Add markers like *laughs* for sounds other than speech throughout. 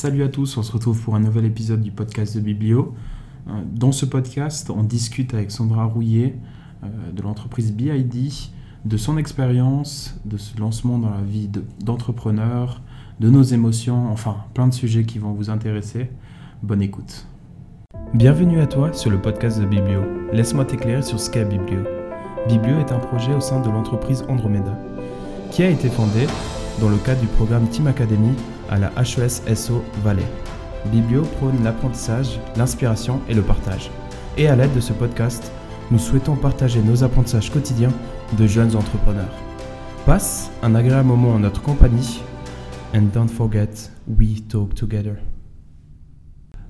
Salut à tous, on se retrouve pour un nouvel épisode du podcast de Biblio. Euh, Dans ce podcast, on discute avec Sandra Rouillet euh, de l'entreprise BID, de son expérience, de ce lancement dans la vie de- d'entrepreneur, de nos émotions, enfin plein de sujets qui vont vous intéresser. Bonne écoute. Bienvenue à toi sur le podcast de Biblio. Laisse-moi t'éclairer sur ce qu'est Biblio. Biblio est un projet au sein de l'entreprise Andromeda, qui a été fondé dans le cadre du programme Team Academy à la HES SO Valais. Biblio prône l'apprentissage, l'inspiration et le partage. Et à l'aide de ce podcast, nous souhaitons partager nos apprentissages quotidiens de jeunes entrepreneurs. Passe un agréable moment en notre compagnie and don't forget, we talk together.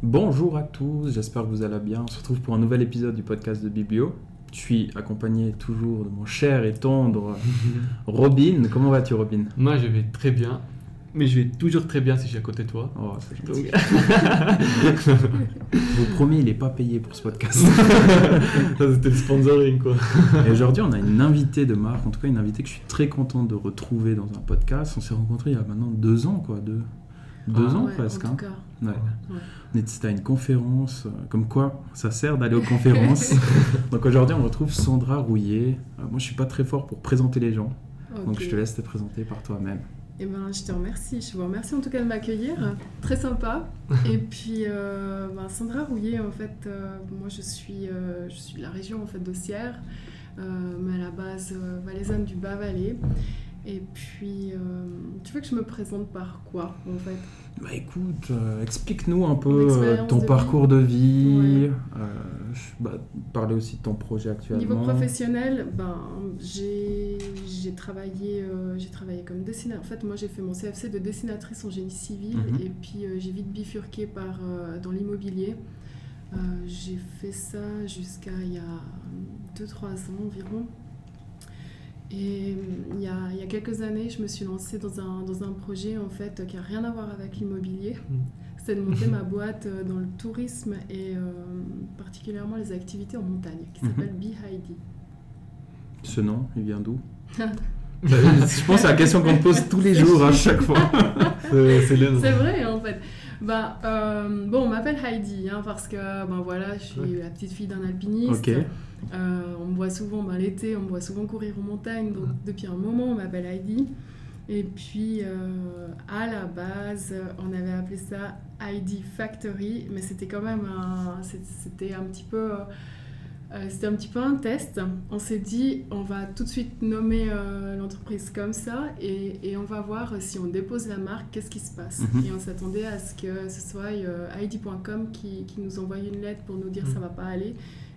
Bonjour à tous, j'espère que vous allez bien. On se retrouve pour un nouvel épisode du podcast de Biblio. Je suis accompagné toujours de mon cher et tendre *laughs* Robin. Comment vas-tu Robin? Moi, je vais très bien. Mais je vais toujours très bien si je suis à côté de toi. Oh, c'est Donc-. Je *laughs* vous promets, il n'est pas payé pour ce podcast. *laughs* Ça, c'était le sponsoring, quoi. Et aujourd'hui, on a une invitée de marque, en tout cas une invitée que je suis très content de retrouver dans un podcast. On s'est rencontrés il y a maintenant deux ans, quoi, deux, deux Ah, ans Ouais, presque. En hein. tout cas. Ouais. Ouais. On était à une conférence, euh, comme quoi ça sert d'aller aux conférences. *laughs* donc aujourd'hui, on retrouve Sandra Rouillet. Euh, moi, je suis pas très fort pour présenter les gens, donc je te laisse te présenter par toi-même. Eh ben, je te remercie. Je vous remercie en tout cas de m'accueillir. Très sympa. *laughs* Et puis, euh, ben, Sandra Rouillet, en fait, euh, moi je suis, euh, je suis de la région en fait, d'Aussière, mais à la base valaisanne du Bas-Valais. Et puis, euh, tu veux que je me présente par quoi en fait? Bah écoute, euh, explique-nous un peu euh, ton de parcours de vie, Ouais. euh, bah, parler aussi de ton projet actuellement. niveau professionnel, ben, j'ai travaillé, euh, travaillé comme dessinatrice. En fait, moi, j'ai fait mon CFC de dessinatrice en génie civil Mhm. et puis euh, j'ai vite bifurqué par, euh, dans l'immobilier. Euh, j'ai fait ça jusqu'à il y a 2-3 ans environ. Et euh, il y, a, il y a quelques années, je me suis lancée dans un, dans un projet en fait, qui n'a rien à voir avec l'immobilier. Mhm. C'est de monter *laughs* ma boîte euh, dans le tourisme et euh, particulièrement les activités en montagne, qui Mhm. s'appelle Be Heidi. Ce nom, il vient d'où? *laughs* Je pense c'est la question qu'on te pose tous les jours, à chaque fois. *laughs* C'est vrai en fait. Euh, bon, on m'appelle Heidi hein, parce que ben voilà, je suis Ouais. la petite fille d'un alpiniste. Euh, on me voit souvent ben, l'été, on me voit souvent courir en montagne. Donc Ouais. depuis un moment, on m'appelle Heidi. Et puis euh, à la base, on avait appelé ça Heidi Factory, mais c'était quand même un, c'était un petit peu. Euh, c'était un petit peu un test. On s'est dit, on va tout de suite nommer euh, l'entreprise comme ça et, et on va voir si on dépose la marque, qu'est-ce qui se passe. Mhm. Et on s'attendait à ce que ce soit euh, Heidi.com qui, qui nous envoie une lettre pour nous dire Mhm. ça va pas aller.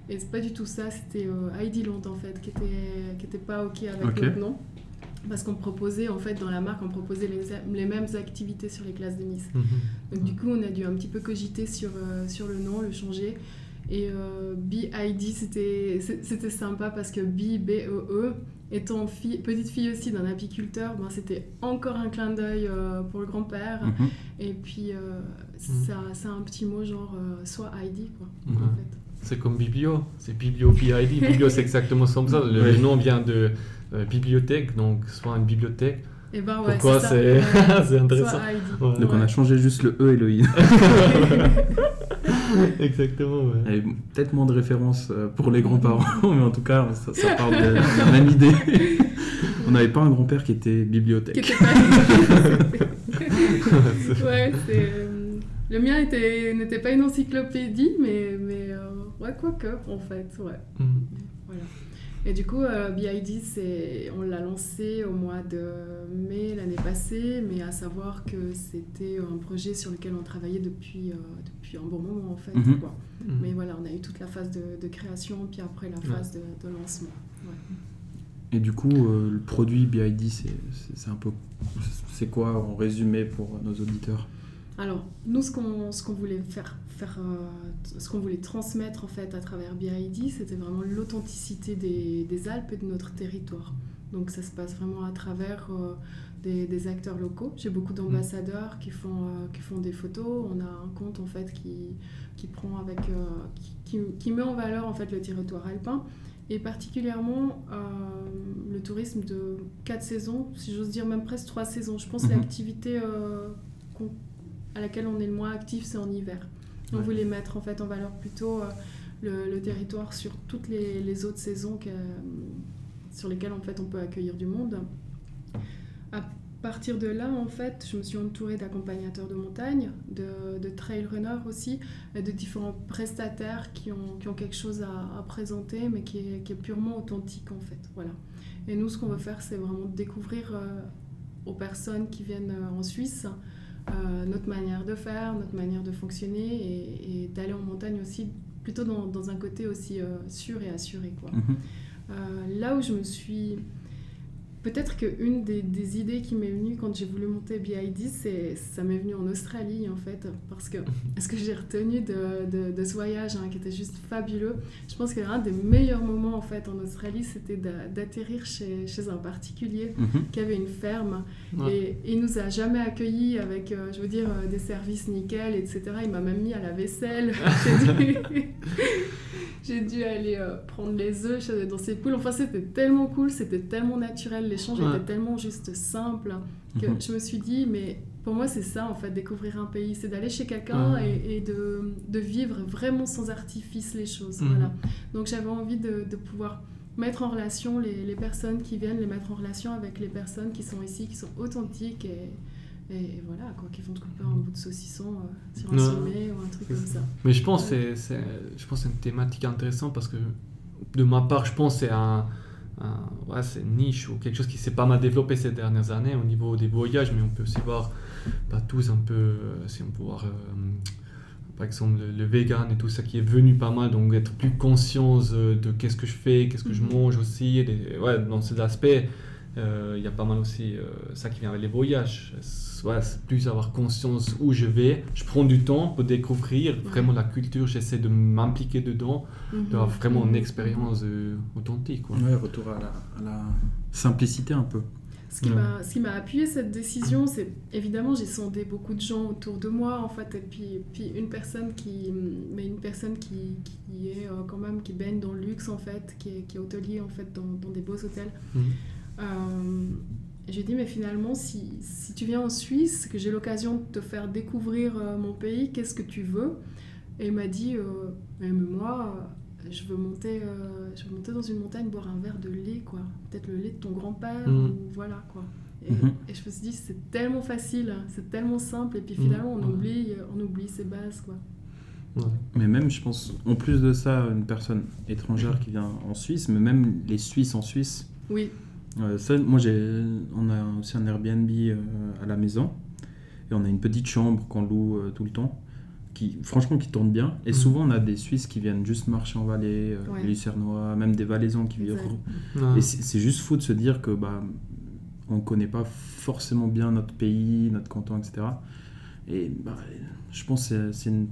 Et c'est pas du tout ça, c'était euh, Heidi Land en fait qui était, qui était pas ok avec Ok. notre nom. Parce qu'on proposait, en fait, dans la marque, on proposait les, les mêmes activités sur les classes de Nice. Mhm. Donc du coup, on a dû un petit peu cogiter sur, sur le nom, le changer. Et euh, BID, c'était c'est- c'était sympa parce que B, B-E-E, étant fille- petite fille aussi d'un apiculteur, ben, c'était encore un clin d'œil euh, pour le grand-père. Mhm. Et puis, euh, ça, ça a un petit mot genre euh, soit Heidi, quoi, Mhm. en fait. C'est comme Biblio. C'est Biblio PID. *laughs* Biblio, c'est exactement comme ça. Le, nom vient de euh, bibliothèque, donc soit une bibliothèque. Et ben ouais, Pourquoi ça. c'est *laughs* Ouais. c'est intéressant. Soit Heidi. Ouais. Donc on a changé juste le E et le I. *laughs* Exactement, ouais. Il y avait peut-être moins de références euh, pour les grands-parents, *laughs* mais en tout cas, ça, ça part de la même idée. *laughs* On n'avait pas un grand-père qui était bibliothèque. Qui était pas- *laughs* ouais, euh, Le mien était- n'était pas une encyclopédie, mais, mais euh, ouais, quoique, en fait, ouais. Mhm. Voilà. Et du coup, euh, BID, c'est, on l'a lancé au mois de mai l'année passée, mais à savoir que c'était un projet sur lequel on travaillait depuis, euh, depuis un bon moment, en fait. Mhm. quoi. Mhm. Mais voilà, on a eu toute la phase de, de création, puis après la phase de, de lancement. Ouais. Et du coup, euh, le produit BID, c'est un peu. C'est quoi en résumé pour nos auditeurs? Alors, nous, ce qu'on qu'on voulait faire, faire euh, ce qu'on voulait transmettre en fait à travers BID, c'était vraiment l'authenticité des, des Alpes et de notre territoire. Donc, ça se passe vraiment à travers euh, des, des acteurs locaux. J'ai beaucoup d'ambassadeurs qui font euh, qui font des photos. On a un compte en fait qui qui prend avec qui, qui, qui met en valeur en fait le territoire alpin et particulièrement euh, le tourisme de quatre saisons, si j'ose dire même presque trois saisons. Je pense que Mhm. l'activité euh, qu'on à laquelle on est le moins actif, c'est en hiver. On Ouais. voulait mettre en fait en valeur plutôt euh, le, le territoire sur toutes les, les autres saisons que- sur lesquelles en fait on peut accueillir du monde. À partir de là, en fait, je me suis entourée d'accompagnateurs de montagne, de, de trail runners aussi, et de différents prestataires qui ont, qui ont quelque chose à, à présenter, mais qui est, qui est purement authentique en fait. Voilà. Et nous, ce qu'on veut faire, c'est vraiment découvrir euh, aux personnes qui viennent euh, en Suisse euh, notre manière de faire, notre manière de fonctionner, et, et d'aller en montagne aussi, plutôt dans, dans un côté aussi euh, sûr et assuré. Quoi. Mhm. Euh, là où je me suis. Peut-être qu'une des, des idées qui m'est venue quand j'ai voulu monter BID, c'est, ça m'est venu en Australie en fait. Parce que *laughs* ce que j'ai retenu de, de, de ce voyage, hein, qui était juste fabuleux, je pense que l'un des meilleurs moments en fait en Australie, c'était d'a- d'atterrir chez, chez un particulier Mhm. qui avait une ferme Ouais. et il nous a jamais accueillis avec, euh, je veux dire, euh, des services nickel, etc. Il m'a même mis à la vaisselle. *laughs* *laughs* J'ai dû- aller euh, prendre les œufs dans ses poules. Enfin, c'était tellement cool, c'était tellement naturel, l'échange Ouais. était tellement juste simple que Mhm. je me suis dit, mais pour moi, c'est ça en fait, découvrir un pays, c'est d'aller chez quelqu'un Ouais. et, et de, de vivre vraiment sans artifice les choses. Mhm. Voilà. Donc j'avais envie de, de pouvoir mettre en relation les, les personnes qui viennent, les mettre en relation avec les personnes qui sont ici, qui sont authentiques et, et voilà, quoi, qui vont te couper un bout de saucisson euh, sur un Non. sommet ou un truc comme ça. Mais je pense que c'est, c'est- je pense que c'est une thématique intéressante parce que de ma part, je pense que c'est un- ouais, c'est une niche ou quelque chose qui s'est pas mal développé ces dernières années au niveau des voyages, mais on peut aussi voir pas tous un peu, euh, si on peut voir, euh, par exemple, le, vegan et tout ça qui est venu pas mal, donc être plus conscient euh, de qu'est-ce que je fais, qu'est-ce que je Mhm. mange aussi, et des- ouais, dans ces aspects. Euh, Il y a pas mal aussi euh, ça qui vient avec les voyages. C'est plus avoir conscience où je vais. Je prends du temps pour découvrir vraiment la culture. J'essaie de m'impliquer dedans, d'avoir Mhm. vraiment une Mhm. expérience euh, authentique. Quoi. Ouais, retour à la, à la simplicité un peu. Ce qui Ouais. m'a- appuyé cette décision, c'est évidemment j'ai sondé beaucoup de gens autour de moi en fait, et puis, puis une personne qui, mais une personne qui, qui est euh, quand même qui baigne dans le luxe en fait, qui est, qui est hôtelier en fait dans, dans des beaux hôtels. Mhm. J'ai dit mais finalement si, si tu viens en Suisse, que j'ai l'occasion de te faire découvrir euh, mon pays, qu'est-ce que tu veux? Et il m'a dit euh, mais moi euh, je veux monter, euh, je veux monter dans une montagne boire un verre de lait quoi, peut-être le lait de ton grand-père Mhm. ou voilà quoi. Et, Mhm. et je me suis dit c'est tellement facile, hein, c'est tellement simple et puis Mhm. finalement on oublie, on oublie ses bases quoi. Ouais. Mais même, je pense, en plus de ça, une personne étrangère qui vient en Suisse, mais même les Suisses en Suisse, Oui, Euh, ça, moi, j'ai, on a aussi un Airbnb euh, à la maison et on a une petite chambre qu'on loue euh, tout le temps, qui, franchement, qui tourne bien. Et Mhm. souvent, on a des Suisses qui viennent juste marcher en vallée, euh, Ouais. Lucernois, même des Valaisans qui vivent. Exact. Ouais. Et c'est c'est juste fou de se dire que bah, on connaît pas forcément bien notre pays, notre canton, etc. Et bah, je pense que c'est- c'est une,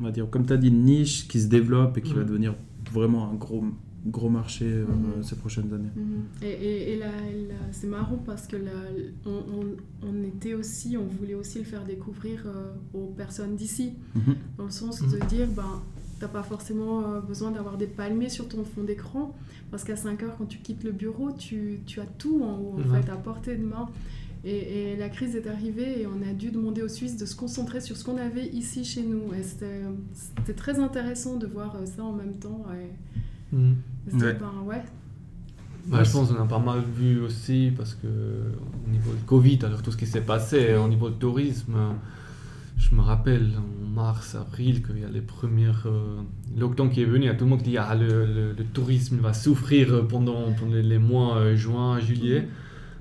on va dire, comme tu as dit, une niche qui se développe et qui va devenir vraiment un gros, gros marché euh, Mhm. ces prochaines années. Mhm. Et, et, et là, là, c'est marrant parce que là, on, on, on était aussi, on voulait aussi le faire découvrir euh, aux personnes d'ici, Mhm. dans le sens de dire, ben, t'as pas forcément euh, besoin d'avoir des palmiers sur ton fond d'écran, parce qu'à 5 heures, quand tu quittes le bureau, tu, tu as tout en haut, en fait, à portée de main. Et, et la crise est arrivée et on a dû demander aux Suisses de se concentrer sur ce qu'on avait ici chez nous. Et c'était c'était très intéressant de voir ça en même temps. Et, Ouais. ben, ouais. Ouais, je pense qu'on a pas mal vu aussi parce que au niveau du Covid, alors tout ce qui s'est passé au niveau du tourisme, je me rappelle en mars, avril, qu'il y a les premières euh, lockdowns qui est venu, il y a tout le monde qui dit ah le, le- le tourisme va souffrir pendant, pendant les mois euh, juin, juillet.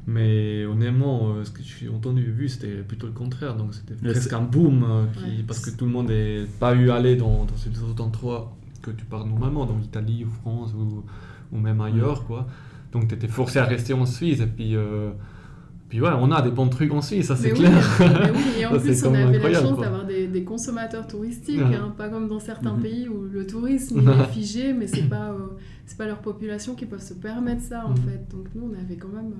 Mais honnêtement, euh, ce que j'ai entendu et vu, c'était plutôt le contraire. Donc c'était presque un boom euh, qui- Ouais. parce que tout le monde n'est pas eu à aller dans, dans ces autres endroits que tu pars normalement, dans l'Italie ou France ou, ou même ailleurs. quoi. Donc tu étais forcé à rester en Suisse. Et puis, euh, puis ouais, on a des bons trucs en Suisse, ça c'est clair. Oui, mais oui, et en *laughs* Ça, plus, on avait la chance d'avoir des, des consommateurs touristiques, Ouais. hein, pas comme dans certains Mhm. pays où le tourisme *laughs* est figé, mais c'est pas, euh, c'est pas leur population qui peuvent se permettre ça en Mhm. fait. Donc nous, on avait quand même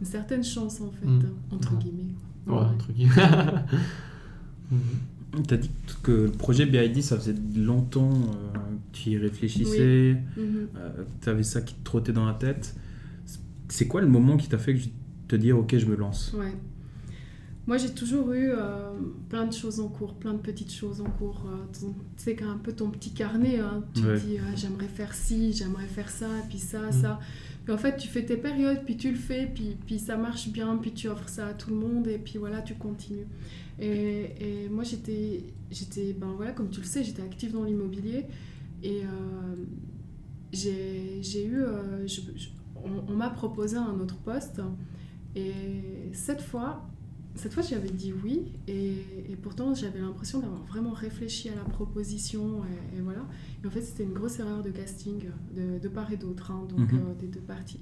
une certaine chance en fait, Mhm. entre Ouais. guillemets. Ouais, Ouais. *laughs* Tu as dit que le projet BID, ça faisait longtemps euh, que tu y réfléchissais, Mhm. tu avais ça qui te trottait dans la tête. C'est quoi le moment qui t'a fait que je- te dire ok, je me lance? Ouais. moi, j'ai toujours eu euh, plein de choses en cours, plein de petites choses en cours. Euh, tu sais, un peu ton petit carnet, hein. tu te dis ah, j'aimerais faire ci, j'aimerais faire ça, puis ça, mm. ça. Puis en fait, tu fais tes périodes, puis tu le fais, puis, puis ça marche bien, puis tu offres ça à tout le monde, et puis voilà, tu continues. Et, et moi, j'étais, j'étais, ben voilà, comme tu le sais, j'étais active dans l'immobilier, et euh, j'ai eu, on, on m'a proposé un autre poste, et cette fois, cette fois, j'avais dit oui, et, pourtant j'avais l'impression d'avoir vraiment réfléchi à la proposition, et, voilà. Et en fait, c'était une grosse erreur de casting de, part et d'autre, hein, donc mhm. euh, des deux parties.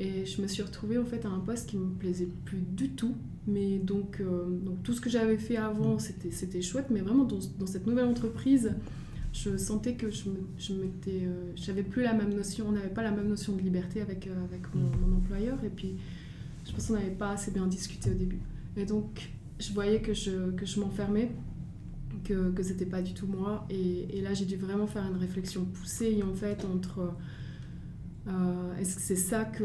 Et je me suis retrouvée en fait à un poste qui me plaisait plus du tout, mais donc, euh, donc tout ce que j'avais fait avant, c'était, c'était chouette, mais vraiment dans, dans, cette nouvelle entreprise, je sentais que je, je m'étais, euh, j'avais plus la même notion, on n'avait pas la même notion de liberté avec, avec mon, mhm. mon employeur, et puis je pense qu'on n'avait pas assez bien discuté au début. Et donc, je voyais que je, que je m'enfermais, que, que c'était pas du tout moi. Et, et là, j'ai dû vraiment faire une réflexion poussée, en fait, entre euh, est-ce que c'est ça que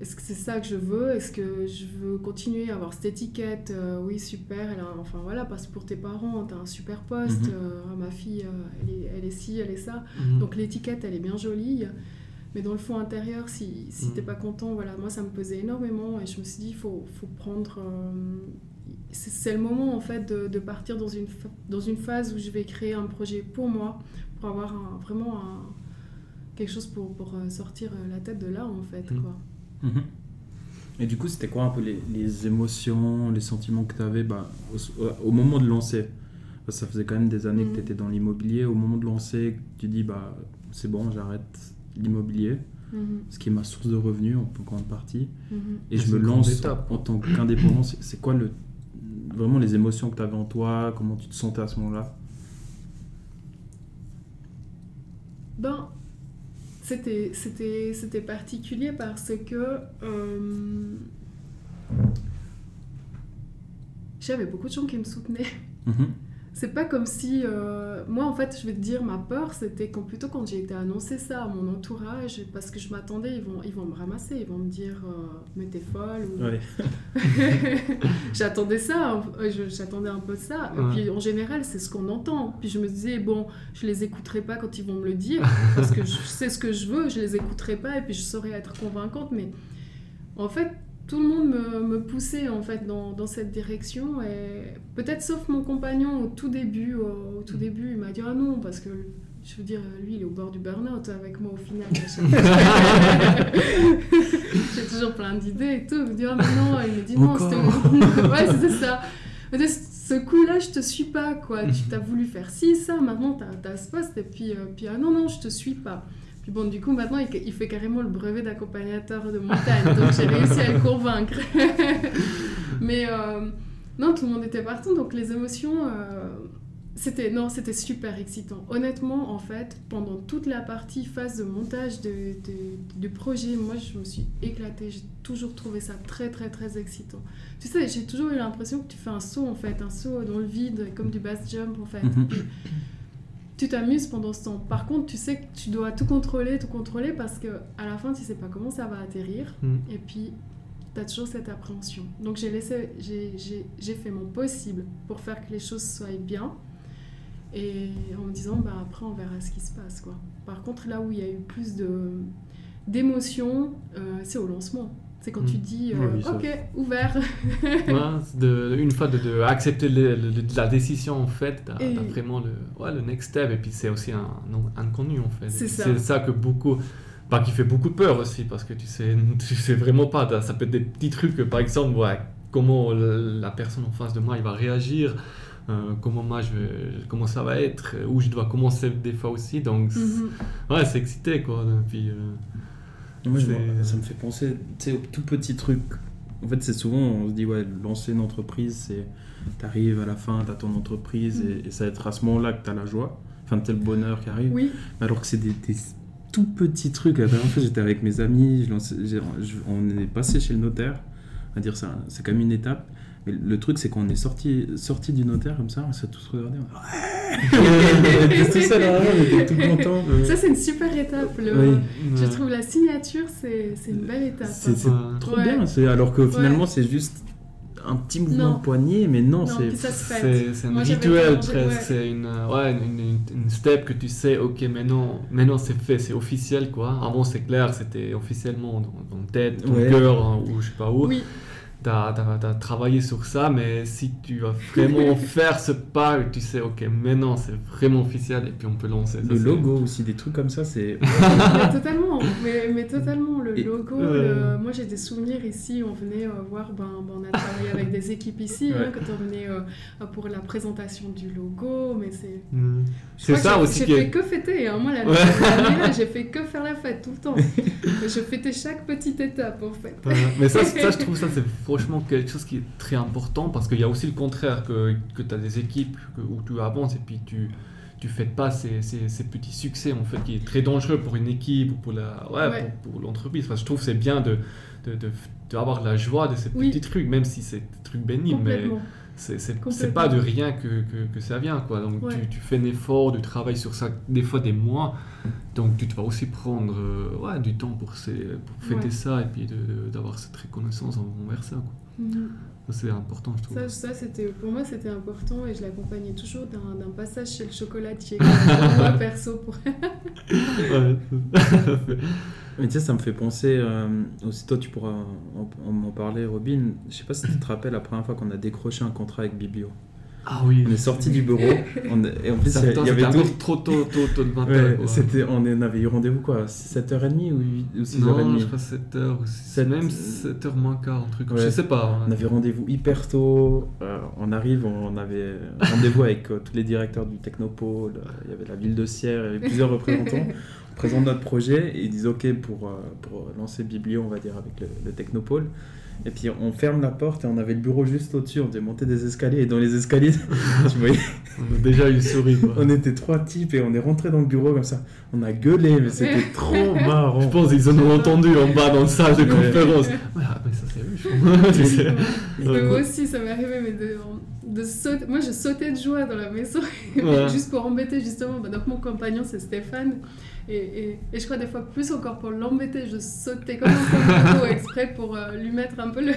est-ce que c'est ça que je veux? Est-ce que je veux continuer à avoir cette étiquette euh, Oui, super. Elle enfin voilà, parce que pour tes parents, tu as un super poste. Mhm. Euh, ma fille, elle, est, elle est ci, elle est ça. Mhm. Donc l'étiquette, elle est bien jolie. Mais dans le fond intérieur, si, si mm. t'es pas content, voilà, moi ça me pesait énormément et je me suis dit, il faut, faut prendre. C'est le moment en fait de, de, partir dans une, dans une phase où je vais créer un projet pour moi, pour avoir un, vraiment un, quelque chose pour, pour euh, sortir euh, la tête de là en fait. Mm. Quoi. Mm-hmm. Et du coup, c'était quoi un peu les, les, émotions, les sentiments que tu avais bah, au, moment de lancer? Ça faisait quand même des années que mm. tu étais dans l'immobilier. Au moment de lancer, tu dis, bah, c'est bon, j'arrête l'immobilier, mhm. ce qui est ma source de revenus en grande partie. Mhm. Et je me lance en tant qu'indépendant. C'est quoi le, vraiment les émotions que tu avais en toi? Comment tu te sentais à ce moment-là? Ben, c'était, c'était, particulier parce que euh, j'avais beaucoup de gens qui me soutenaient. Mhm c'est pas comme si euh, moi en fait je vais te dire ma peur c'était quand plutôt quand j'ai été annoncé ça à mon entourage parce que je m'attendais ils vont ils vont me ramasser ils vont me dire euh, mais t'es folle *laughs* j'attendais ça j'attendais un peu ça. Et puis en général c'est ce qu'on entend. Puis je me disais bon je les écouterai pas quand ils vont me le dire parce que je sais ce que je veux je les écouterai pas et puis je saurais être convaincante mais en fait tout le monde me, me, poussait en fait dans, dans cette direction. Et peut-être sauf mon compagnon au tout début au, tout mm. début il m'a dit ah non parce que je veux dire lui il est au bord du burn-out avec moi au final. *laughs* *laughs* J'ai toujours plein d'idées et tout. Il me dit ah mais non il me dit non c'était *laughs* ouais c'était ça. Ce coup là je te suis pas quoi. Tu t'as voulu faire ci ça maintenant t'as as ce poste. Et puis, euh, puis ah non non je te suis pas bon, du coup, maintenant, il, fait carrément le brevet d'accompagnateur de montagne. donc, j'ai réussi à le convaincre. *laughs* Mais euh, non, tout le monde était partant. Donc, les émotions, euh, c'était non, c'était super excitant. Honnêtement, en fait, pendant toute la partie phase de montage de, du projet, moi, je me suis éclatée. J'ai toujours trouvé ça très, très, très excitant. Tu sais, j'ai toujours eu l'impression que tu fais un saut, en fait, un saut dans le vide, comme du bass jump, en fait. Mhm tu t'amuses pendant ce temps. Par contre, tu sais que tu dois tout contrôler, tout contrôler parce que à la fin, tu sais pas comment ça va atterrir. Mm. Et puis, tu as toujours cette appréhension. Donc, j'ai laissé, j'ai fait mon possible pour faire que les choses soient bien. Et en me disant, bah, après, on verra ce qui se passe. Quoi. Par contre, là où il y a eu plus d'émotions, euh, c'est au lancement. C'est quand tu hmm. dis euh, ok, ouvert. *laughs* de, une fois de, de accepter la décision en fait, t'as as vraiment le, ouais, le next step et puis c'est aussi un, un inconnu en fait. C'est ça. ça. que beaucoup, bah, qui fait beaucoup de peur aussi parce que tu sais, *laughs* tu sais vraiment pas, ça peut être des petits trucs, par exemple, ouais, comment la personne en face de moi il va réagir. Euh, comment moi je vais, comment ça va être, où je dois commencer des fois aussi, donc mhm. ouais c'est excité quoi. Puis, euh, ça me fait penser au tout petit truc. En fait, c'est souvent, on se dit, ouais, lancer une entreprise, c'est. T'arrives à la fin, t'as ton entreprise, mm. et, ça va être à ce moment-là que t'as la joie, enfin, t'as le bonheur qui arrive. Oui. Alors que c'est des, tout petits trucs. La dernière fois, j'étais avec mes amis, je on est passé chez le notaire, à dire ça, c'est quand même une étape. Mais le truc, c'est qu'on est sorti, sorti du notaire comme ça, on s'est tous regardés. On tout ça là, on était tout contents. Ça, c'est une super étape. Je trouve la signature, c'est une belle étape. C'est trop bien. Alors que finalement, c'est juste un petit mouvement de poignet, mais non, c'est. C'est un rituel presque, c'est une, ouais, une, une, step que tu sais, ok, maintenant, maintenant c'est fait, c'est officiel quoi. Avant c'est clair, c'était officiellement dans, dans tête, ton cœur, hein, ou je sais pas où. Oui tu as, travaillé sur ça, mais si tu vas vraiment *laughs* faire ce pas, tu sais, ok, maintenant c'est vraiment officiel et puis on peut lancer. le logo aussi, des trucs comme ça, c'est. *laughs* totalement, mais, mais, totalement, le logo. Moi j'ai des souvenirs ici, on venait euh, voir, ben, ben, on a travaillé avec des équipes ici, hein, quand on venait euh, pour la présentation du logo, mais c'est. Mm. C'est ça aussi. J'ai fait que fêter, hein. moi l'année là, *laughs* j'ai fait que faire la fête tout le temps. je fêtais chaque petite étape en fait. mais ça, ça, je trouve ça, c'est franchement quelque chose qui est très important parce qu'il y a aussi le contraire, que, que tu as des équipes où tu avances et puis tu tu fais pas ces, ces, petits succès en fait qui est très dangereux pour une équipe ou pour la ouais, pour, l'entreprise. Enfin, je trouve c'est bien de d'avoir de, la joie de ces petits trucs même si c'est des trucs bénis mais c'est pas de rien que, que, que, ça vient quoi. Donc tu, tu, fais un effort tu travailles sur ça des fois des mois. Donc tu vas aussi prendre euh, ouais, du temps pour, ces, pour fêter ça et puis d'avoir cette reconnaissance envers ça quoi. Mhm. C'est important, je trouve. Ça, ça c'était, pour moi, c'était important et je l'accompagnais toujours d'un, passage chez le chocolatier. *laughs* moi, perso. Pour... *laughs* Mais tu sais, ça me fait penser, euh, aussi toi tu pourras m'en parler, Robin. Je sais pas si tu te rappelles la première fois qu'on a décroché un contrat avec Biblio. Ah oui. On est sorti du bureau. On, et en plus, il y, avait tout... trop tôt, tôt, tôt de matin. c'était, on avait eu rendez-vous quoi 7h30 ou, 6h30 Non, je crois 7h ou 7... même 7h moins quart, un truc. Je sais pas. On avait rendez-vous hyper tôt. Euh, on arrive, on avait rendez-vous avec euh, tous les directeurs du Technopole. Il y avait la ville de Sierre, il y avait plusieurs représentants. *laughs* On présente notre projet et ils disent OK pour, euh, pour lancer Biblio, on va dire, avec le, le Technopole. Et puis on ferme la porte et on avait le bureau juste au-dessus. On devait monter des escaliers. Et dans les escaliers, *laughs* tu voyais. on a déjà eu souris. on était trois types et on est rentré dans le bureau comme ça. On a gueulé, mais c'était trop *laughs* marrant. Je pense qu'ils en ont entendu en bas dans le salle de conférence. Ah, mais ça c'est vu, Moi aussi, ça m'est arrivé, mais de, de sauter. Moi, je sautais de joie dans la maison, *laughs* juste pour embêter justement. Bah, donc mon compagnon, c'est Stéphane. Et, et, je crois des fois plus encore pour l'embêter, je sautais comme un *laughs* exprès pour euh, lui mettre un peu le.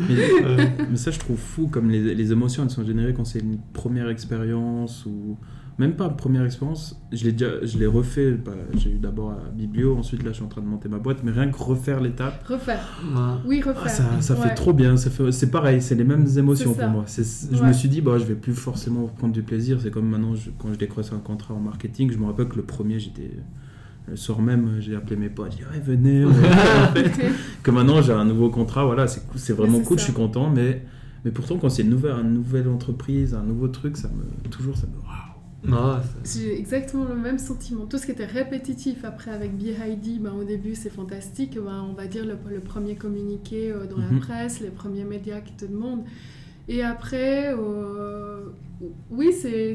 *laughs* mais, ça, je trouve fou comme les, les, émotions elles sont générées quand c'est une première expérience ou même pas une première expérience. Je l'ai déjà, je l'ai refait. Bah, j'ai eu d'abord à Biblio, ensuite là, je suis en train de monter ma boîte, mais rien que refaire l'étape. Refaire. Oui, refaire. Ah, ça, ça fait trop bien. Ça fait, c'est pareil, c'est les mêmes émotions pour moi. Je me suis dit, bah, je vais plus forcément prendre du plaisir. C'est comme maintenant, quand je décroche un contrat en marketing, je me rappelle que le premier, j'étais le soir même, j'ai appelé mes potes, j'ai dit ouais, venez. *laughs* que maintenant j'ai un nouveau contrat, voilà, c'est c'est vraiment cool, je suis content, mais, mais pourtant quand c'est une nouvelle, une nouvelle entreprise, un nouveau truc, ça me toujours ça me waouh. j'ai exactement le même sentiment. Tout ce qui était répétitif après avec BHID, ben, au début c'est fantastique. Ben, on va dire le, le premier communiqué euh, dans la mhm. presse, les premiers médias qui te demandent. Et après, euh, oui, c'est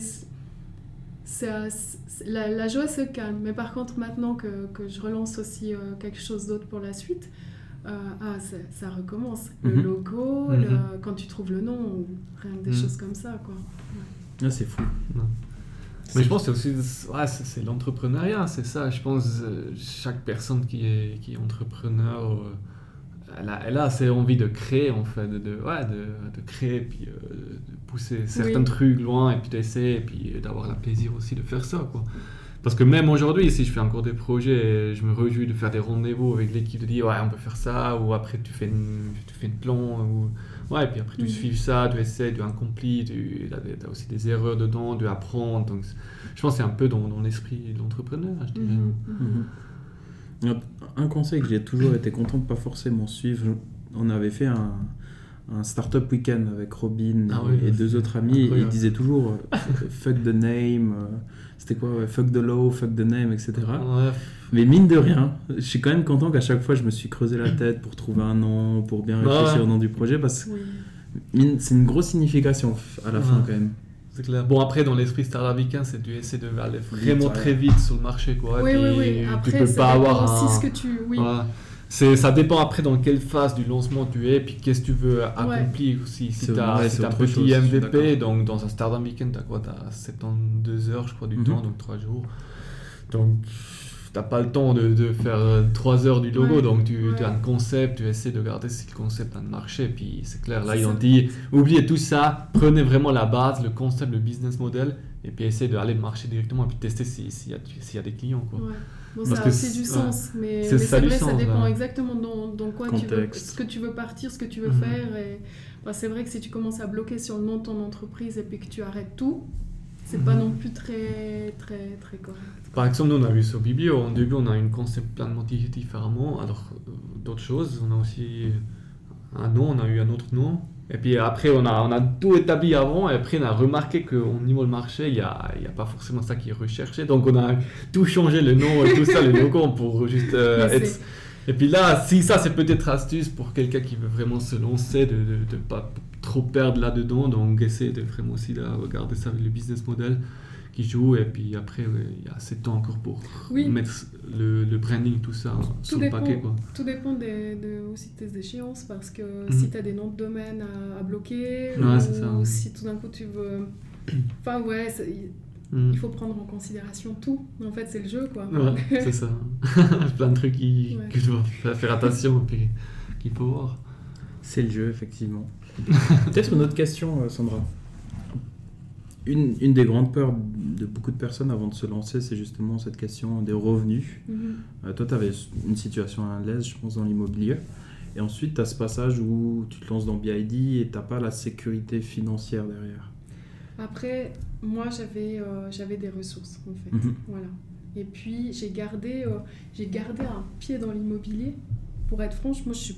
la, la, joie se calme. Mais par contre, maintenant que, que je relance aussi euh, quelque chose d'autre pour la suite, ah, ça, recommence. Le mhm. logo, mhm. quand tu trouves le nom, rien que des mhm. choses comme ça. Quoi. Ah, c'est fou. Mais je pense que c'est aussi ouais, c'est l'entrepreneuriat, c'est ça. Je pense euh, chaque personne qui est, qui est entrepreneur elle a, elle a assez envie de créer en fait, de, de, ouais, de, de créer, puis euh, de pousser certains trucs loin, et puis d'essayer, et puis d'avoir le plaisir aussi de faire ça. Quoi. Parce que même aujourd'hui, si je fais encore des projets, je me réjouis de faire des rendez-vous avec l'équipe, de dire ouais, on peut faire ça, ou après tu fais une, tu fais une plan, ou ouais, et puis après tu suives ça, tu essaies, tu accomplis, tu as, aussi des erreurs dedans, tu apprends. Donc je pense que c'est un peu dans, dans l'esprit de l'entrepreneur, je dirais. Mhm. Mhm. Un conseil que j'ai toujours été content de pas forcément suivre, on avait fait un, un startup week-end avec Robin ah et, deux autres amis. Et ils disaient toujours euh, fuck the name, euh, c'était quoi Fuck the law, fuck the name, etc. Mais mine de rien, je suis quand même content qu'à chaque fois je me suis creusé la tête pour trouver un nom, pour bien réfléchir au nom du projet parce que c'est une grosse signification à la fin quand même. C'est clair. Bon, après, dans l'esprit startupicain, c'est du essayer d'aller vraiment très vite sur le marché. Quoi. Oui, oui, oui. Après, tu peux pas avoir aussi ce que tu. Oui. C'est, ça dépend après dans quelle phase du lancement tu es, puis qu'est-ce que tu veux accomplir aussi. Si tu as, un petit MVP, donc dans un startup weekend, tu as quoi Tu as 72 heures, je crois, du temps, donc 3 jours. Donc n'as pas le temps de, de faire 3 heures du logo, donc tu, as un concept, tu essaies de garder si le concept a marché, puis c'est clair, là ils ont dit, oubliez tout ça, prenez vraiment la base, le concept, le business model, et puis essayez d'aller marcher directement, et puis tester s'il y, y, a des clients. Quoi. Bon, ça a aussi du sens, mais, c'est vrai, ça dépend exactement dans, dans quoi tu veux, ce que tu veux partir, ce que tu veux mhm. faire. Et bah, c'est vrai que si tu commences à bloquer sur le nom de ton entreprise et puis que tu arrêtes tout, c'est pas mhm. non plus très, très, très correct. Par exemple, nous, on a vu sur Biblio, au début, on a une concept pleinement différemment. Alors, euh, d'autres choses, on a aussi un nom, on a eu un autre nom. Et puis après, on a, on a tout établi avant, et après, on a remarqué qu'au niveau du marché, il n'y a, y a pas forcément ça qui est recherché. Donc, on a tout changé, le nom et tout ça, le logo, *laughs* pour juste euh, être. Et puis là, si ça, c'est peut-être astuce pour quelqu'un qui veut vraiment se lancer, de ne pas trop perdre là-dedans. Donc, essayer de vraiment aussi là, regarder ça avec le business model qui joue et puis après il y a assez de temps encore pour mettre le, le, branding tout ça sur le paquet quoi. tout dépend de, aussi de tes échéances parce que mhm. si tu as des noms de domaine à, bloquer ou si tout d'un coup tu veux *clears throat* enfin ouais mhm. il faut prendre en considération tout en fait c'est le jeu quoi c'est ça *laughs* plein de trucs qui, que je dois faire attention et puis qu'il faut voir c'est le jeu effectivement peut-être une autre question euh, Sandra une, une, des grandes peurs de beaucoup de personnes avant de se lancer, c'est justement cette question des revenus. Mhm. Euh, toi, tu avais une situation à l'aise, je pense, dans l'immobilier. Et ensuite, tu as ce passage où tu te lances dans BID et tu n'as pas la sécurité financière derrière. Après, moi, j'avais euh, j'avais des ressources, en fait. Mhm. Voilà. Et puis, j'ai gardé, euh, j'ai gardé un pied dans l'immobilier. Pour être franche, moi, je ne suis,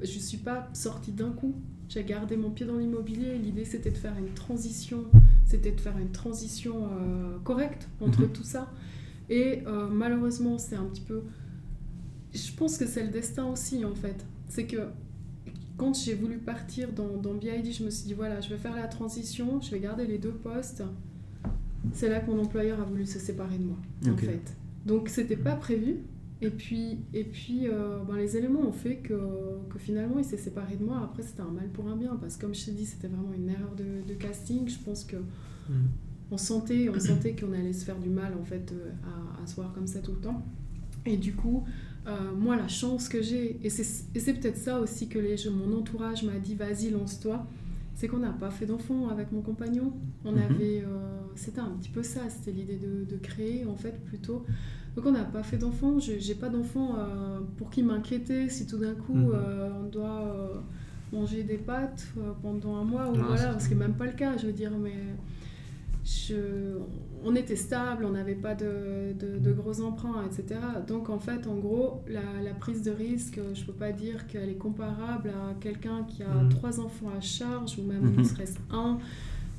je suis pas sortie d'un coup. J'ai gardé mon pied dans l'immobilier. L'idée, c'était de faire une transition, c'était de faire une transition euh, correcte entre mhm. tout ça. Et euh, malheureusement, c'est un petit peu. Je pense que c'est le destin aussi, en fait. C'est que quand j'ai voulu partir dans, dans BID, je me suis dit voilà, je vais faire la transition, je vais garder les deux postes. C'est là que mon employeur a voulu se séparer de moi, en fait. Donc, c'était pas prévu, et puis, et puis euh, ben, les éléments ont fait que, que finalement il s'est séparé de moi. Après, c'était un mal pour un bien, parce que comme je t'ai dit, c'était vraiment une erreur de, de, casting. Je pense que mm. on sentait, on sentait qu'on allait se faire du mal en fait euh, à, à, se voir comme ça tout le temps. Et du coup, euh, moi, la chance que j'ai, et c'est peut-être ça aussi que les, mon entourage m'a dit vas-y, lance-toi, c'est qu'on n'a pas fait d'enfant avec mon compagnon. On mm-hmm. avait, c'était un petit peu ça, c'était l'idée de, de, créer en fait plutôt. Donc on n'a pas fait d'enfant. J'ai pas d'enfant euh, pour qui m'inquiéter si tout d'un coup mhm. euh, on doit euh, manger des pâtes pendant un mois ou voilà, ce qui n'est même pas le cas. Je veux dire, mais je, on était stable, on n'avait pas de, de, gros emprunts, etc. Donc en fait, en gros, la, la prise de risque, je ne peux pas dire qu'elle est comparable à quelqu'un qui a mhm. trois enfants à charge ou même ne mhm. serait-ce un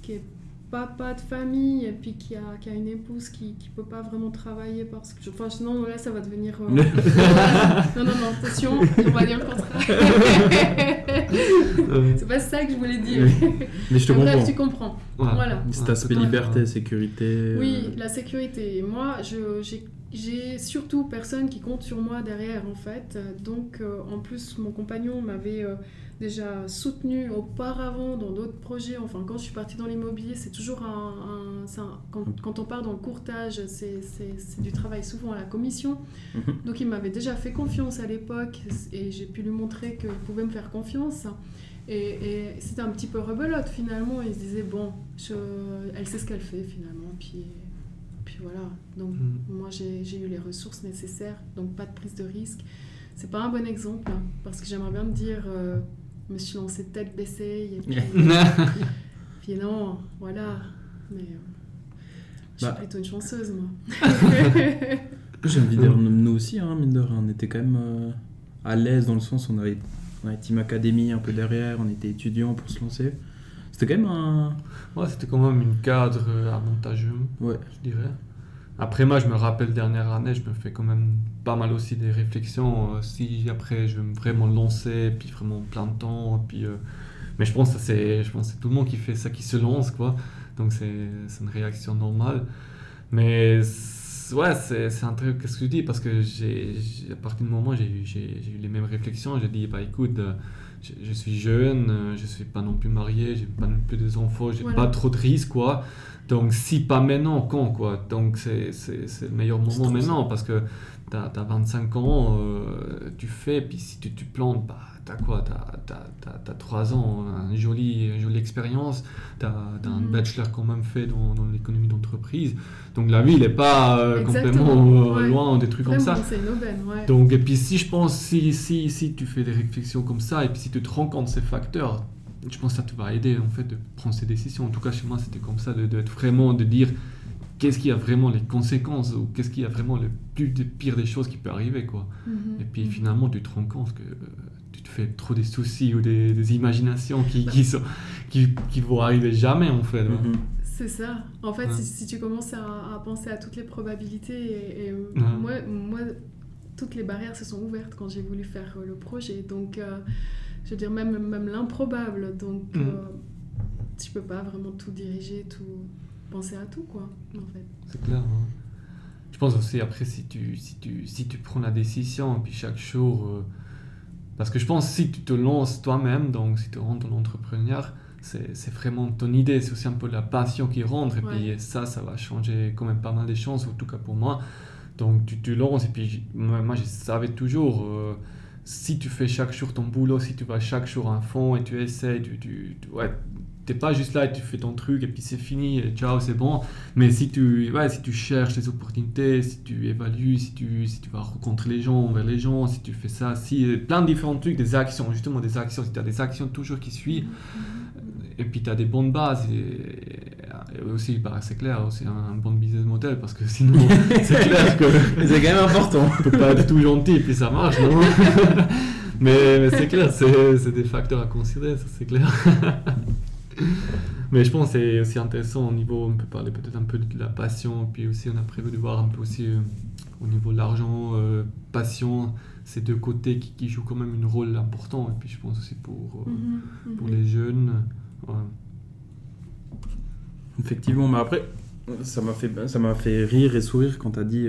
qui est papa de famille et puis qui a, qui a une épouse qui ne peut pas vraiment travailler parce que... Enfin, sinon, là, ça va devenir... Euh, *laughs* non, non, non, attention, on va dire le contraire. *laughs* c'est pas ça que je voulais dire. Mais je te comprends. Bref, tu comprends. Voilà. Cet aspect liberté, sécurité... Oui, euh. la sécurité. Moi, j'ai surtout personne qui compte sur moi derrière, en fait. Donc, euh, en plus, mon compagnon m'avait déjà soutenu auparavant dans d'autres projets. Enfin, quand je suis partie dans l'immobilier, c'est toujours un. quand, quand, on part dans le courtage, c'est du travail souvent à la commission. Mhm. Donc, il m'avait déjà fait confiance à l'époque et j'ai pu lui montrer qu'il pouvait me faire confiance. Et, c'était un petit peu rebelote finalement. Il se disait, bon, je, elle sait ce qu'elle fait finalement. Puis, puis voilà. Donc, mhm. moi, j'ai eu les ressources nécessaires. Donc, pas de prise de risque. C'est pas un bon exemple hein, parce que j'aimerais bien me dire. Euh, je me suis lancée tête baissée. *laughs* Et puis, non, voilà. Mais euh, je suis bah. plutôt une chanceuse, moi. *laughs* J'ai envie de dire, nous aussi, hein, mine de rien, on était quand même euh, à l'aise dans le sens où on avait, on avait Team Academy un peu derrière, on était étudiants pour se lancer. C'était quand même un. Ouais, c'était quand même une cadre euh, avantageux, ouais. je dirais. Après, moi, je me rappelle, dernière année, je me fais quand même pas mal aussi des réflexions. Euh, si après, je vais vraiment lancer, puis vraiment plein de temps. Puis, euh, mais je pense que c'est tout le monde qui fait ça, qui se lance, quoi. Donc, c'est une réaction normale. Mais ouais, c'est un truc, qu'est-ce que je dis? Parce que à partir du moment, j'ai eu les mêmes réflexions. J'ai dit, bah écoute, euh, je, suis jeune, je suis pas non plus marié, j'ai pas non plus des enfants, j'ai pas trop de risques, quoi. Donc, si pas maintenant, quand quoi? Donc, c'est le meilleur moment maintenant parce que tu as, 25 ans, euh, tu fais, puis si tu, tu plantes, bah, t'as quoi? T'as 3 ans, une jolie, jolie expérience, t'as as un mhm. bachelor quand même fait dans, dans l'économie d'entreprise. Donc la vie, il n'est pas euh, complètement euh, loin des trucs comme ça. ouais. Donc, et puis si je pense, si, si, si tu fais des réflexions comme ça, et puis si tu te rends compte de ces facteurs, je pense que ça te va aider en fait de prendre ces décisions. En tout cas, chez moi, c'était comme ça, de, de, vraiment de dire qu'est-ce qui a vraiment les conséquences ou qu'est-ce qui a vraiment le plus de pire des choses qui peut arriver quoi. Mhm. Et puis finalement, tu te rends compte que fais trop des soucis ou des, imaginations qui, qui, sont, qui, qui, vont arriver jamais en fait. Mhm. C'est ça. En fait, si, tu commences à, penser à toutes les probabilités, et, moi, moi, toutes les barrières se sont ouvertes quand j'ai voulu faire euh, le projet. Donc, euh, je veux dire, même, même l'improbable. Donc, mm. euh, tu peux pas vraiment tout diriger, tout penser à tout, quoi, en fait. C'est clair. Hein. Je pense aussi, après, si tu, si, tu, si tu prends la décision, puis chaque jour parce que je pense si tu te lances toi-même, donc si tu rentres en entrepreneur, c'est vraiment ton idée, c'est aussi un peu la passion qui rentre, et puis ça, ça va changer quand même pas mal de choses, en tout cas pour moi. Donc tu te lances, et puis moi, je savais toujours, euh, si tu fais chaque jour ton boulot, si tu vas chaque jour à fond et tu essaies, tu, tu, ouais, pas juste là et tu fais ton truc et puis c'est fini et ciao, c'est bon. Mais si tu, ouais, si tu cherches les opportunités, si tu évalues, si tu, si tu vas rencontrer les gens, vers les gens, si tu fais ça, si plein de différents trucs, des actions, justement des actions, si tu as des actions toujours qui suivent, et puis tu as des bonnes bases et, aussi, bah, c'est clair, c'est un, bon business model parce que sinon, *laughs* c'est clair que c'est quand même important. Tu peux pas être tout gentil et puis ça marche, non *laughs* mais, mais c'est clair, c'est des facteurs à considérer, ça c'est clair. Mais je pense que c'est aussi intéressant au niveau, on peut parler peut-être un peu de la passion, puis aussi on a prévu de voir un peu aussi euh, au niveau de l'argent, euh, passion, ces deux côtés qui, qui, jouent quand même un rôle important, et puis je pense aussi pour, euh, mhm, pour mhm. les jeunes. Effectivement, mais après, ça m'a fait, ça m'a fait rire et sourire quand tu as dit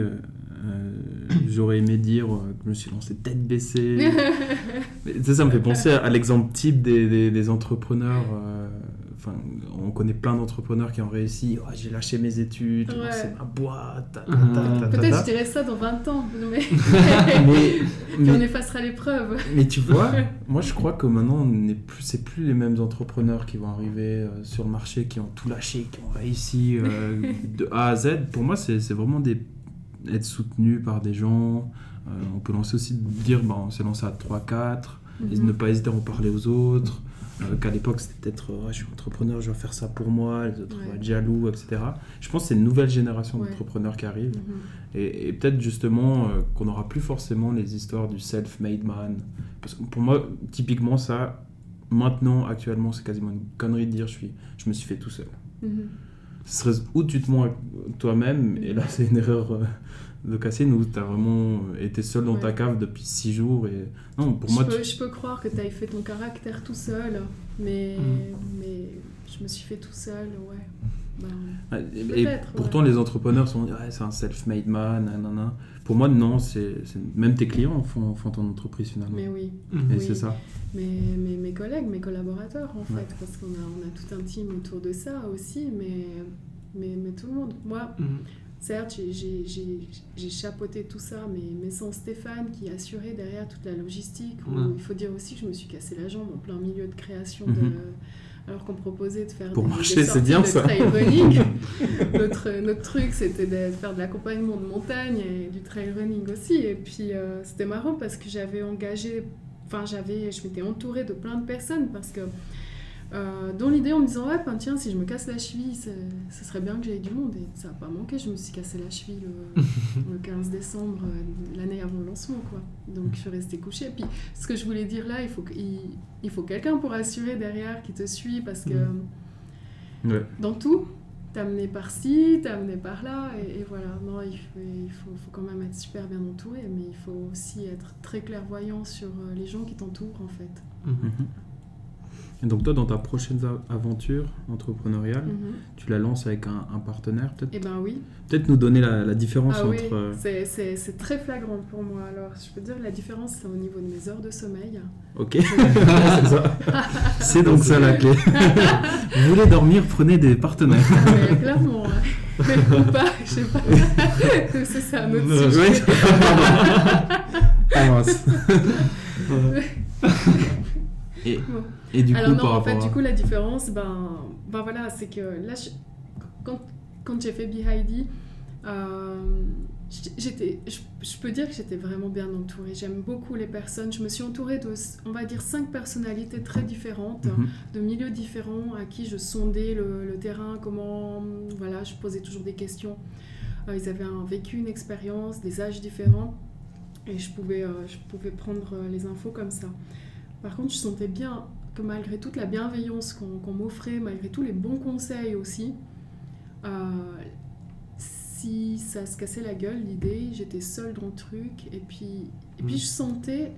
j'aurais aimé dire que je me suis lancé tête baissée. *laughs* ça, ça me fait penser à, l'exemple type des, des, des entrepreneurs Enfin, on connaît plein d'entrepreneurs qui ont réussi. Oh, j'ai lâché mes études, c'est ma boîte. Peut-être je dirais ça dans 20 ans, mais, *laughs* mais, on effacera l'épreuve. Mais tu vois, moi je crois que maintenant, plus, c'est plus les mêmes entrepreneurs qui vont arriver euh, sur le marché, qui ont tout lâché, qui ont réussi euh, *laughs* de A à Z. Pour moi, c'est vraiment des, être soutenu par des gens. Euh, on peut lancer aussi dire, bah, on s'est lancé à 3-4, et mhm. ne pas hésiter à en parler aux autres. Euh, qu'à l'époque, c'était peut-être je suis entrepreneur, je vais faire ça pour moi, les autres vont être jaloux, etc. Je pense que c'est une nouvelle génération d'entrepreneurs qui arrive. Mm-hmm. Et, peut-être justement euh, qu'on n'aura plus forcément les histoires du self-made man. Parce que pour moi, typiquement, ça, maintenant, actuellement, c'est quasiment une connerie de dire je, suis, je me suis fait tout seul. Mm-hmm. Ce serait où tu te mens toi-même, et là, c'est une erreur. Euh, de Cassine où tu as vraiment été seul dans ta cave depuis six jours. Et... Non, pour je moi, peux, Je peux croire que tu as fait ton caractère tout seul, mais, mm. mais je me suis fait tout seul, ouais. Ben, et, pourtant, les entrepreneurs sont ouais, c'est un self-made man, nanana. Pour moi, non, c'est même tes clients font, font ton entreprise finalement. Mais oui. Et c'est ça. Mais, mais, mes collègues, mes collaborateurs, en fait, parce qu'on a, on a tout un team autour de ça aussi, mais, mais, mais tout le monde. Moi, mm. Certes, j'ai chapeauté tout ça, mais, mais sans Stéphane qui assurait derrière toute la logistique. il faut dire aussi que je me suis cassé la jambe en plein milieu de création de, mhm. alors qu'on proposait de faire Pour des, marcher, c'est bien ça. trail running. *laughs* notre, notre truc, c'était de faire de l'accompagnement de montagne et du trail running aussi. Et puis, euh, c'était marrant parce que j'avais engagé, enfin, j'avais, je m'étais entourée de plein de personnes parce que euh, dans l'idée en me disant ouais ben, tiens si je me casse la cheville ce serait bien que j'aille du monde. Et ça n'a pas manqué je me suis cassé la cheville le, *laughs* 15 décembre euh, l'année avant le lancement quoi. Donc je suis restée couchée. Et puis ce que je voulais dire là il faut il, faut quelqu'un pour assurer derrière qui te suit parce que mmh. dans tout t'amener par-ci t'amener par-là et, voilà. Non il, faut, il faut, faut, quand même être super bien entouré mais il faut aussi être très clairvoyant sur euh, les gens qui t'entourent en fait. Mmh. Et donc toi, dans ta prochaine aventure entrepreneuriale, mhm. tu la lances avec un, partenaire peut-être? Eh ben oui. Peut-être nous donner la, différence ah entre... Oui. C'est très flagrant pour moi. Alors, je peux dire la différence, c'est au niveau de mes heures de sommeil. Ok, *laughs* c'est donc ça la clé. *laughs* Vous voulez dormir, prenez des partenaires. Ah, *laughs* mais clairement, mais, ou pas, je sais pas. ça, c'est un autre sujet. ah mince. Et, et du coup, par en fait, du coup, la différence, ben, ben voilà, c'est que là, quand, quand j'ai fait Be Heidi, euh, j'étais, je, peux dire que j'étais vraiment bien entourée. J'aime beaucoup les personnes. Je me suis entourée de, on va dire, cinq personnalités très différentes, mhm. de milieux différents, à qui je sondais le, terrain, comment, voilà, je posais toujours des questions. Euh, ils avaient un vécu, une expérience, des âges différents, et je pouvais, euh, je pouvais prendre les infos comme ça. Par contre, je sentais bien que malgré toute la bienveillance qu'on m'offrait, malgré tous les bons conseils aussi, euh, si ça se cassait la gueule, l'idée, j'étais seule dans le truc. Et puis, et puis mm. je sentais,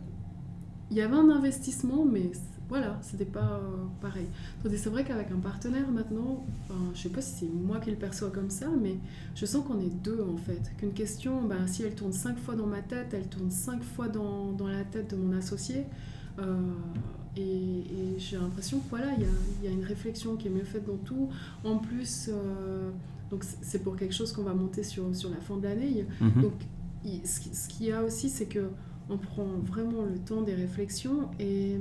il y avait un investissement, mais voilà, c'était pas euh, pareil. C'est vrai qu'avec un partenaire maintenant, enfin, je sais pas si c'est moi qui le perçois comme ça, mais je sens qu'on est deux en fait. Qu'une question, ben, si elle tourne cinq fois dans ma tête, elle tourne cinq fois dans, dans la tête de mon associé. Euh, et, j'ai l'impression qu'il voilà, y, y, a une réflexion qui est mieux faite dans tout. En plus, euh, donc c'est pour quelque chose qu'on va monter sur, sur la fin de l'année. Mhm. Donc ce qu'il y a aussi, c'est que on prend vraiment le temps des réflexions et,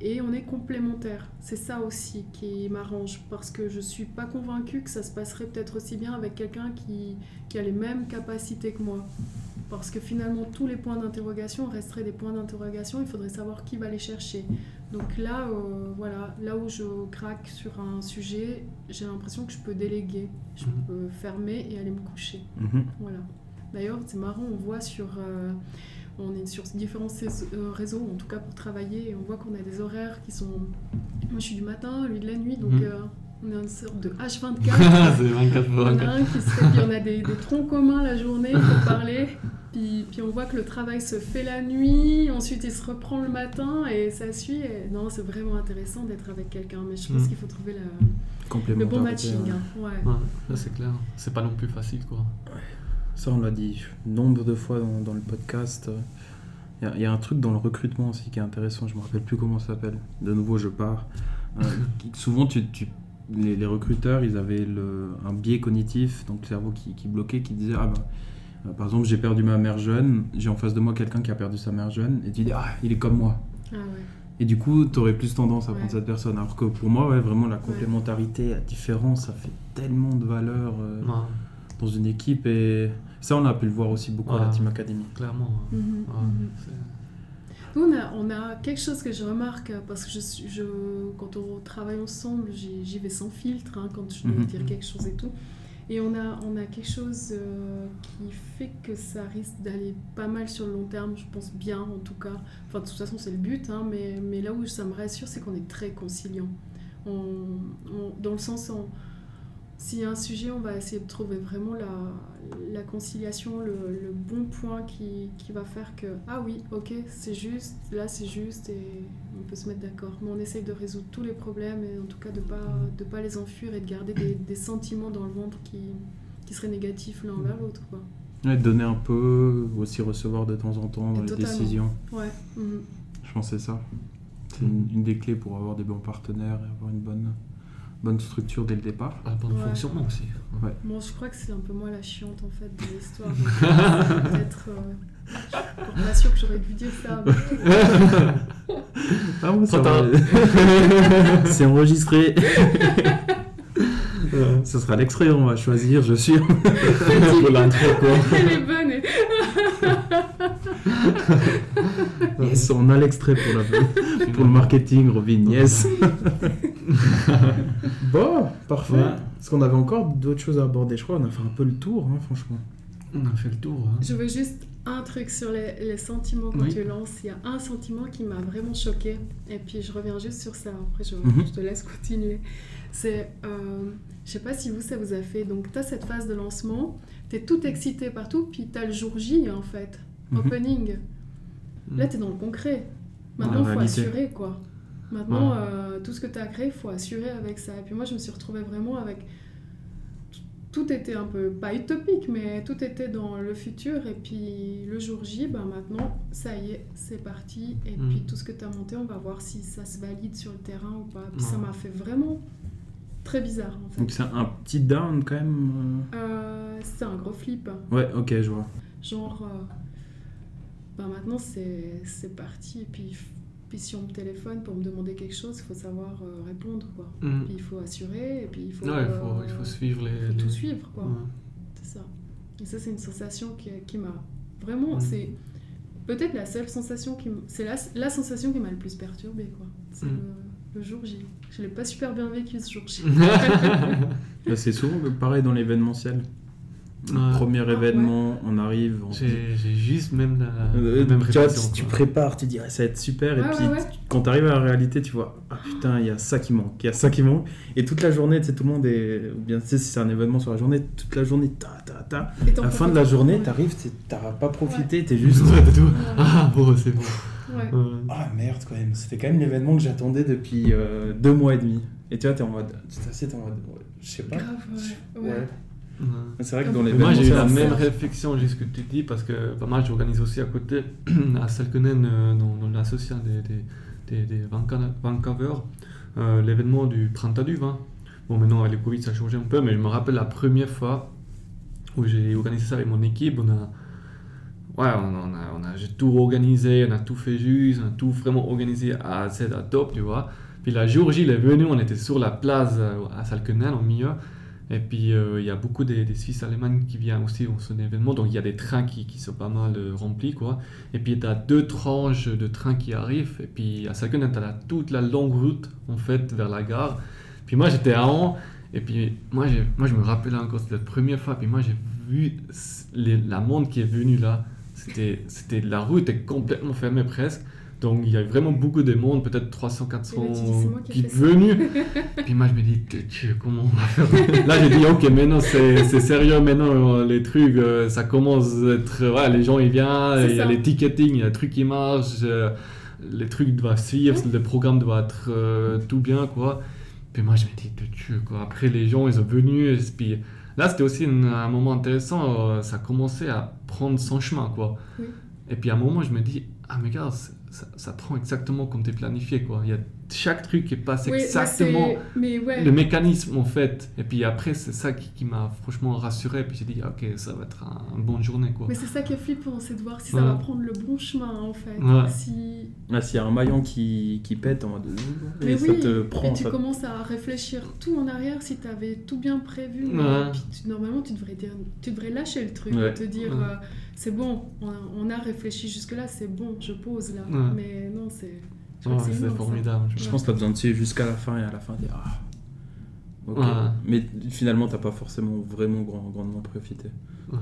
et on est complémentaires. C'est ça aussi qui m'arrange parce que je suis pas convaincue que ça se passerait peut-être aussi bien avec quelqu'un qui, qui a les mêmes capacités que moi parce que finalement tous les points d'interrogation resteraient des points d'interrogation, il faudrait savoir qui va les chercher. Donc là, euh, voilà, là où je craque sur un sujet, j'ai l'impression que je peux déléguer, je mhm. peux fermer et aller me coucher. Mhm. Voilà. D'ailleurs, c'est marrant, on voit sur, euh, on est sur différents euh, réseaux, en tout cas pour travailler, et on voit qu'on a des horaires qui sont, moi je suis du matin, lui de la nuit, donc. Mhm. On est une sorte de H24. *laughs* c'est 24 On a un qui se fait, on a des, des troncs communs la journée pour parler. Puis, puis, on voit que le travail se fait la nuit, ensuite il se reprend le matin et ça suit. Et non, c'est vraiment intéressant d'être avec quelqu'un, mais je pense mm. qu'il faut trouver la, le bon matching. Hein. Ouais. c'est clair. C'est pas non plus facile, quoi. Ça, on l'a dit nombre de fois dans, dans le podcast. Il y, a un truc dans le recrutement aussi qui est intéressant, je me rappelle plus comment ça s'appelle. De nouveau, je pars. Euh, *laughs* souvent, tu, tu les, recruteurs, ils avaient le, un biais cognitif, donc le cerveau qui, qui bloquait, qui disait Ah ben euh, par exemple, j'ai perdu ma mère jeune, j'ai en face de moi quelqu'un qui a perdu sa mère jeune, et tu dis, ah, il est comme moi. Ah et du coup, tu aurais plus tendance à prendre cette personne. Alors que pour moi, ouais, vraiment, la complémentarité, la différence, ça fait tellement de valeur euh, dans une équipe. Et ça, on a pu le voir aussi beaucoup à la Team Academy. Clairement. Mhm, mhm. Nous, on a, on a, quelque chose que je remarque, parce que je, je quand on travaille ensemble, j'y vais sans filtre, hein, quand je dois mhm, dire quelque chose et tout. Et on a, on a quelque chose euh, qui fait que ça risque d'aller pas mal sur le long terme, je pense bien en tout cas. Enfin, de toute façon, c'est le but, hein, mais, mais là où ça me rassure, c'est qu'on est très conciliant. On, dans le sens, où s'il y a un sujet, on va essayer de trouver vraiment la, la conciliation, le, le, bon point qui, qui, va faire que, ah oui, ok, c'est juste, là c'est juste, et on peut se mettre d'accord. Mais on essaye de résoudre tous les problèmes, et en tout cas de ne pas, de pas les enfuir et de garder des, des sentiments dans le ventre qui, qui seraient négatifs l'un vers l'autre. Quoi. Ouais, donner un peu, aussi recevoir de temps en temps dans les décisions. Ouais. Mhm. Je pense que c'est ça. C'est une, une, des clés pour avoir des bons partenaires et avoir une bonne bonne structure dès le départ. Un bon fonctionnement aussi. Ouais. Bon, je crois que c'est un peu moi la chiante en fait de l'histoire. Euh, *laughs* peut-être. Euh, je suis pas sûre que j'aurais dû dire ça. ah bon, ça *laughs* C'est enregistré. *laughs* Ce sera l'extrait, on va choisir, je suis. pour l'intro, quoi. Elle est bonne. yes, on a l'extrait pour, la... pour le marketing, Robin, yes. *laughs* bon, parfait. Est-ce qu'on avait encore d'autres choses à aborder Je crois qu'on a fait un peu le tour, hein, franchement. On a fait le tour. Hein. Je veux juste un truc sur les, les sentiments que tu lances. Il y a un sentiment qui m'a vraiment choqué. Et puis je reviens juste sur ça. Après, je, mhm. je te laisse continuer. C'est, euh, je sais pas si vous, ça vous a fait. Donc, tu as cette phase de lancement. Tu es tout excité partout. Puis tu as le jour J, en fait. Mhm. Opening. Là, tu es dans le concret. Maintenant, il faut assurer, quoi. Maintenant, euh, tout ce que tu as créé, il faut assurer avec ça. Et puis moi, je me suis retrouvée vraiment avec. Tout était un peu, pas utopique, mais tout était dans le futur. Et puis le jour J, ben maintenant, ça y est, c'est parti. Et Mm. puis tout ce que tu as monté, on va voir si ça se valide sur le terrain ou pas. Puis Ouais. ça m'a fait vraiment très bizarre en fait. Donc c'est un petit down quand même. Euh, c'est un gros flip. euh. Ouais, ok, je vois. Genre, euh, ben maintenant c'est parti. Et puis, puis si on me téléphone pour me demander quelque chose, il faut savoir euh, répondre. Quoi. Mm. Puis il faut assurer, et puis il faut, Ouais, il faut, euh, il faut suivre les. faut tout suivre. Quoi. Ouais. C'est ça. Et ça, c'est une sensation qui, qui m'a vraiment. Mm. C'est peut-être la seule sensation qui. C'est la, la sensation qui m'a le plus perturbée. quoi. C'est Mm. le, le jour J. Je l'ai pas super bien vécu ce jour J. *laughs* *laughs* *laughs* Bah, c'est souvent pareil dans l'événementiel. Ouais. Premier Ah, événement, on arrive. On dit- J'ai juste même la, Euh, la même tu vois, tu prépares, tu dis ah, ça va être super, et Ouais, puis quand tu arrives à la réalité, tu vois ah putain, il y a ça qui manque, il y a ça qui manque, et toute la journée, tu sais, tout le monde est, ou bien tu sais, si c'est un événement sur la journée, toute la journée, ta ta ta. Et À la fin de la journée, t'arrives, t'as pas profité, t'es juste. Ouais, t'as tout. Ah, bon, c'est bon. Ouais. Ah merde, quand même, c'était quand même l'événement que j'attendais depuis euh, deux mois et demi. Et tu vois, t'es en mode, tu t'assieds, t'es en mode, ouais, je sais pas. Grave, ouais. Ouais. Ouais. C'est vrai que Mais dans l'événement, moi, j'ai eu la même réflexion, juste ce que tu dis, parce que pas mal, j'organise aussi à côté, *clears throat* à Salkenen, euh, dans, dans l'association des, des, des, des Vancouver, euh, l'événement du printemps du vin. Bon, maintenant, avec le Covid, ça a changé un peu, mais je me rappelle la première fois où j'ai organisé ça avec mon équipe. On a, ouais, on, on a, on a, j'ai tout organisé, on a tout fait juste, on a tout vraiment organisé à Z, à top, tu vois. Puis la J, il est venu, on était sur la place euh, à Salkenen, au milieu. Et puis euh, il y a beaucoup des, des Suisses allemands qui viennent aussi dans son événement, donc il y a des trains qui, qui sont pas mal euh, remplis quoi. Et puis tu as deux tranches de trains qui arrivent, et puis à Salkenen tu as toute la longue route en fait vers la gare. Puis moi j'étais à An, et puis moi, moi je me rappelle encore, c'était la première fois, puis moi j'ai vu la monde qui est venue là, c'était, la route est complètement fermée presque. Donc il y a vraiment beaucoup de monde, peut-être 300, 400 Et là, tu dis, c'est moi qui ça. venus. *laughs* Puis moi, je me dis, comment on va faire Là, j'ai dit, ok, maintenant, c'est sérieux. Maintenant, euh, les trucs, euh, ça commence à être. Ouais, les gens, ils viennent, il y a les ticketing, il y a des trucs qui marchent, euh, les trucs doivent suivre, le programme doit être euh, tout bien, quoi. Puis moi, je me dis, Dieu, quoi. Après, les gens, ils sont venus. Et puis là, c'était aussi un moment intéressant. ça commençait à prendre son chemin, quoi. Oui. Et puis à un moment, je me dis, ah, mais regarde, ça, prend exactement comme t'es planifié, quoi. Il y a chaque truc qui passe Oui, exactement c'est- Mais ouais. le mécanisme en fait. Et puis après, c'est ça qui, qui m'a franchement rassuré. Puis j'ai dit, ah, ok, ça va être un- une bonne journée quoi. Mais c'est ça qui est flippant, c'est de voir si ça va prendre le bon chemin en fait. Ouais. Si... Là, s'il y a un maillon qui, qui pète en mode. Et Mais ça oui, te prend. et tu ça- commences à réfléchir tout en arrière si tu avais tout bien prévu. Ouais. Et puis tu- normalement, tu devrais, dire, tu devrais lâcher le truc Ouais. et te dire Ouais. euh, c'est bon, on a, on a réfléchi jusque-là, c'est bon, je pose là. Ouais. Mais non, c'est. je Ouais, que c'est formidable. Je pense que tu as besoin de suivre jusqu'à la fin et à la fin dire ah. Ok. Ouais. Mais finalement, t'as pas forcément vraiment grand, grandement profité. Ouais.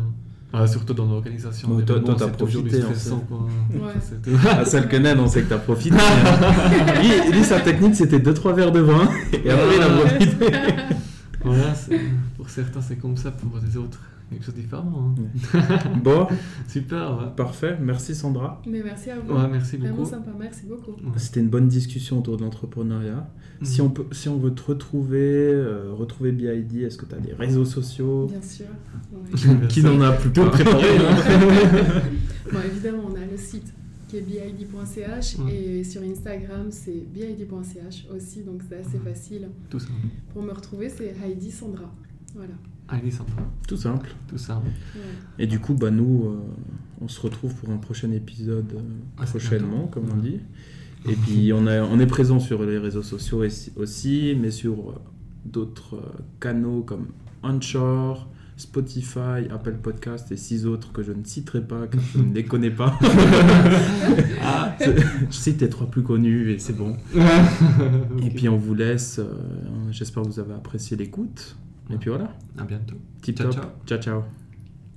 Ah, surtout dans l'organisation. Bon, toi- t'as c'est toujours du profité, hein, stressant, quoi. Ouais. C'est tout. *laughs* À Salkenen, on sait que t'as profité. *laughs* lui, lui, sa technique, c'était 2-3 verres de vin. Et après, il a profité. *laughs* Voilà, pour certains, c'est comme ça, pour les autres, quelque chose de différent. hein. *laughs* Bon, Super, ouais. parfait. Merci Sandra. Mais merci à vous. Ouais, merci Vraiment beaucoup. sympa, merci beaucoup. Ouais. C'était une bonne discussion autour de l'entrepreneuriat. Si, Mhm. on peut, si on veut te retrouver, euh, retrouver BID, est-ce que tu as des réseaux sociaux? Bien sûr. Ouais. *laughs* Qui n'en a plus Tout pas préparé. *laughs* hein. Bon, évidemment, on a le site qui est bid.ch Ouais. et sur Instagram, c'est bid.ch aussi, donc c'est assez facile. Tout ça. Pour me retrouver, c'est Heidi Sandra. Voilà. Allez, va. Tout simple. Tout. Ouais. Et du coup, bah, nous, euh, on se retrouve pour un prochain épisode euh, Ah, prochainement, comme on dit. Et puis, on, a- on est présent sur les réseaux sociaux aussi- mais sur euh, d'autres canaux comme Anchor, Spotify, Apple Podcast et six autres que je ne citerai pas car je ne les connais pas. *laughs* Ah. *laughs* je cite les trois plus connus et c'est bon. *laughs* Et puis on vous laisse. J'espère que vous avez apprécié l'écoute. Et puis voilà. À bientôt. Tip Ciao, top. ciao. ciao. ciao.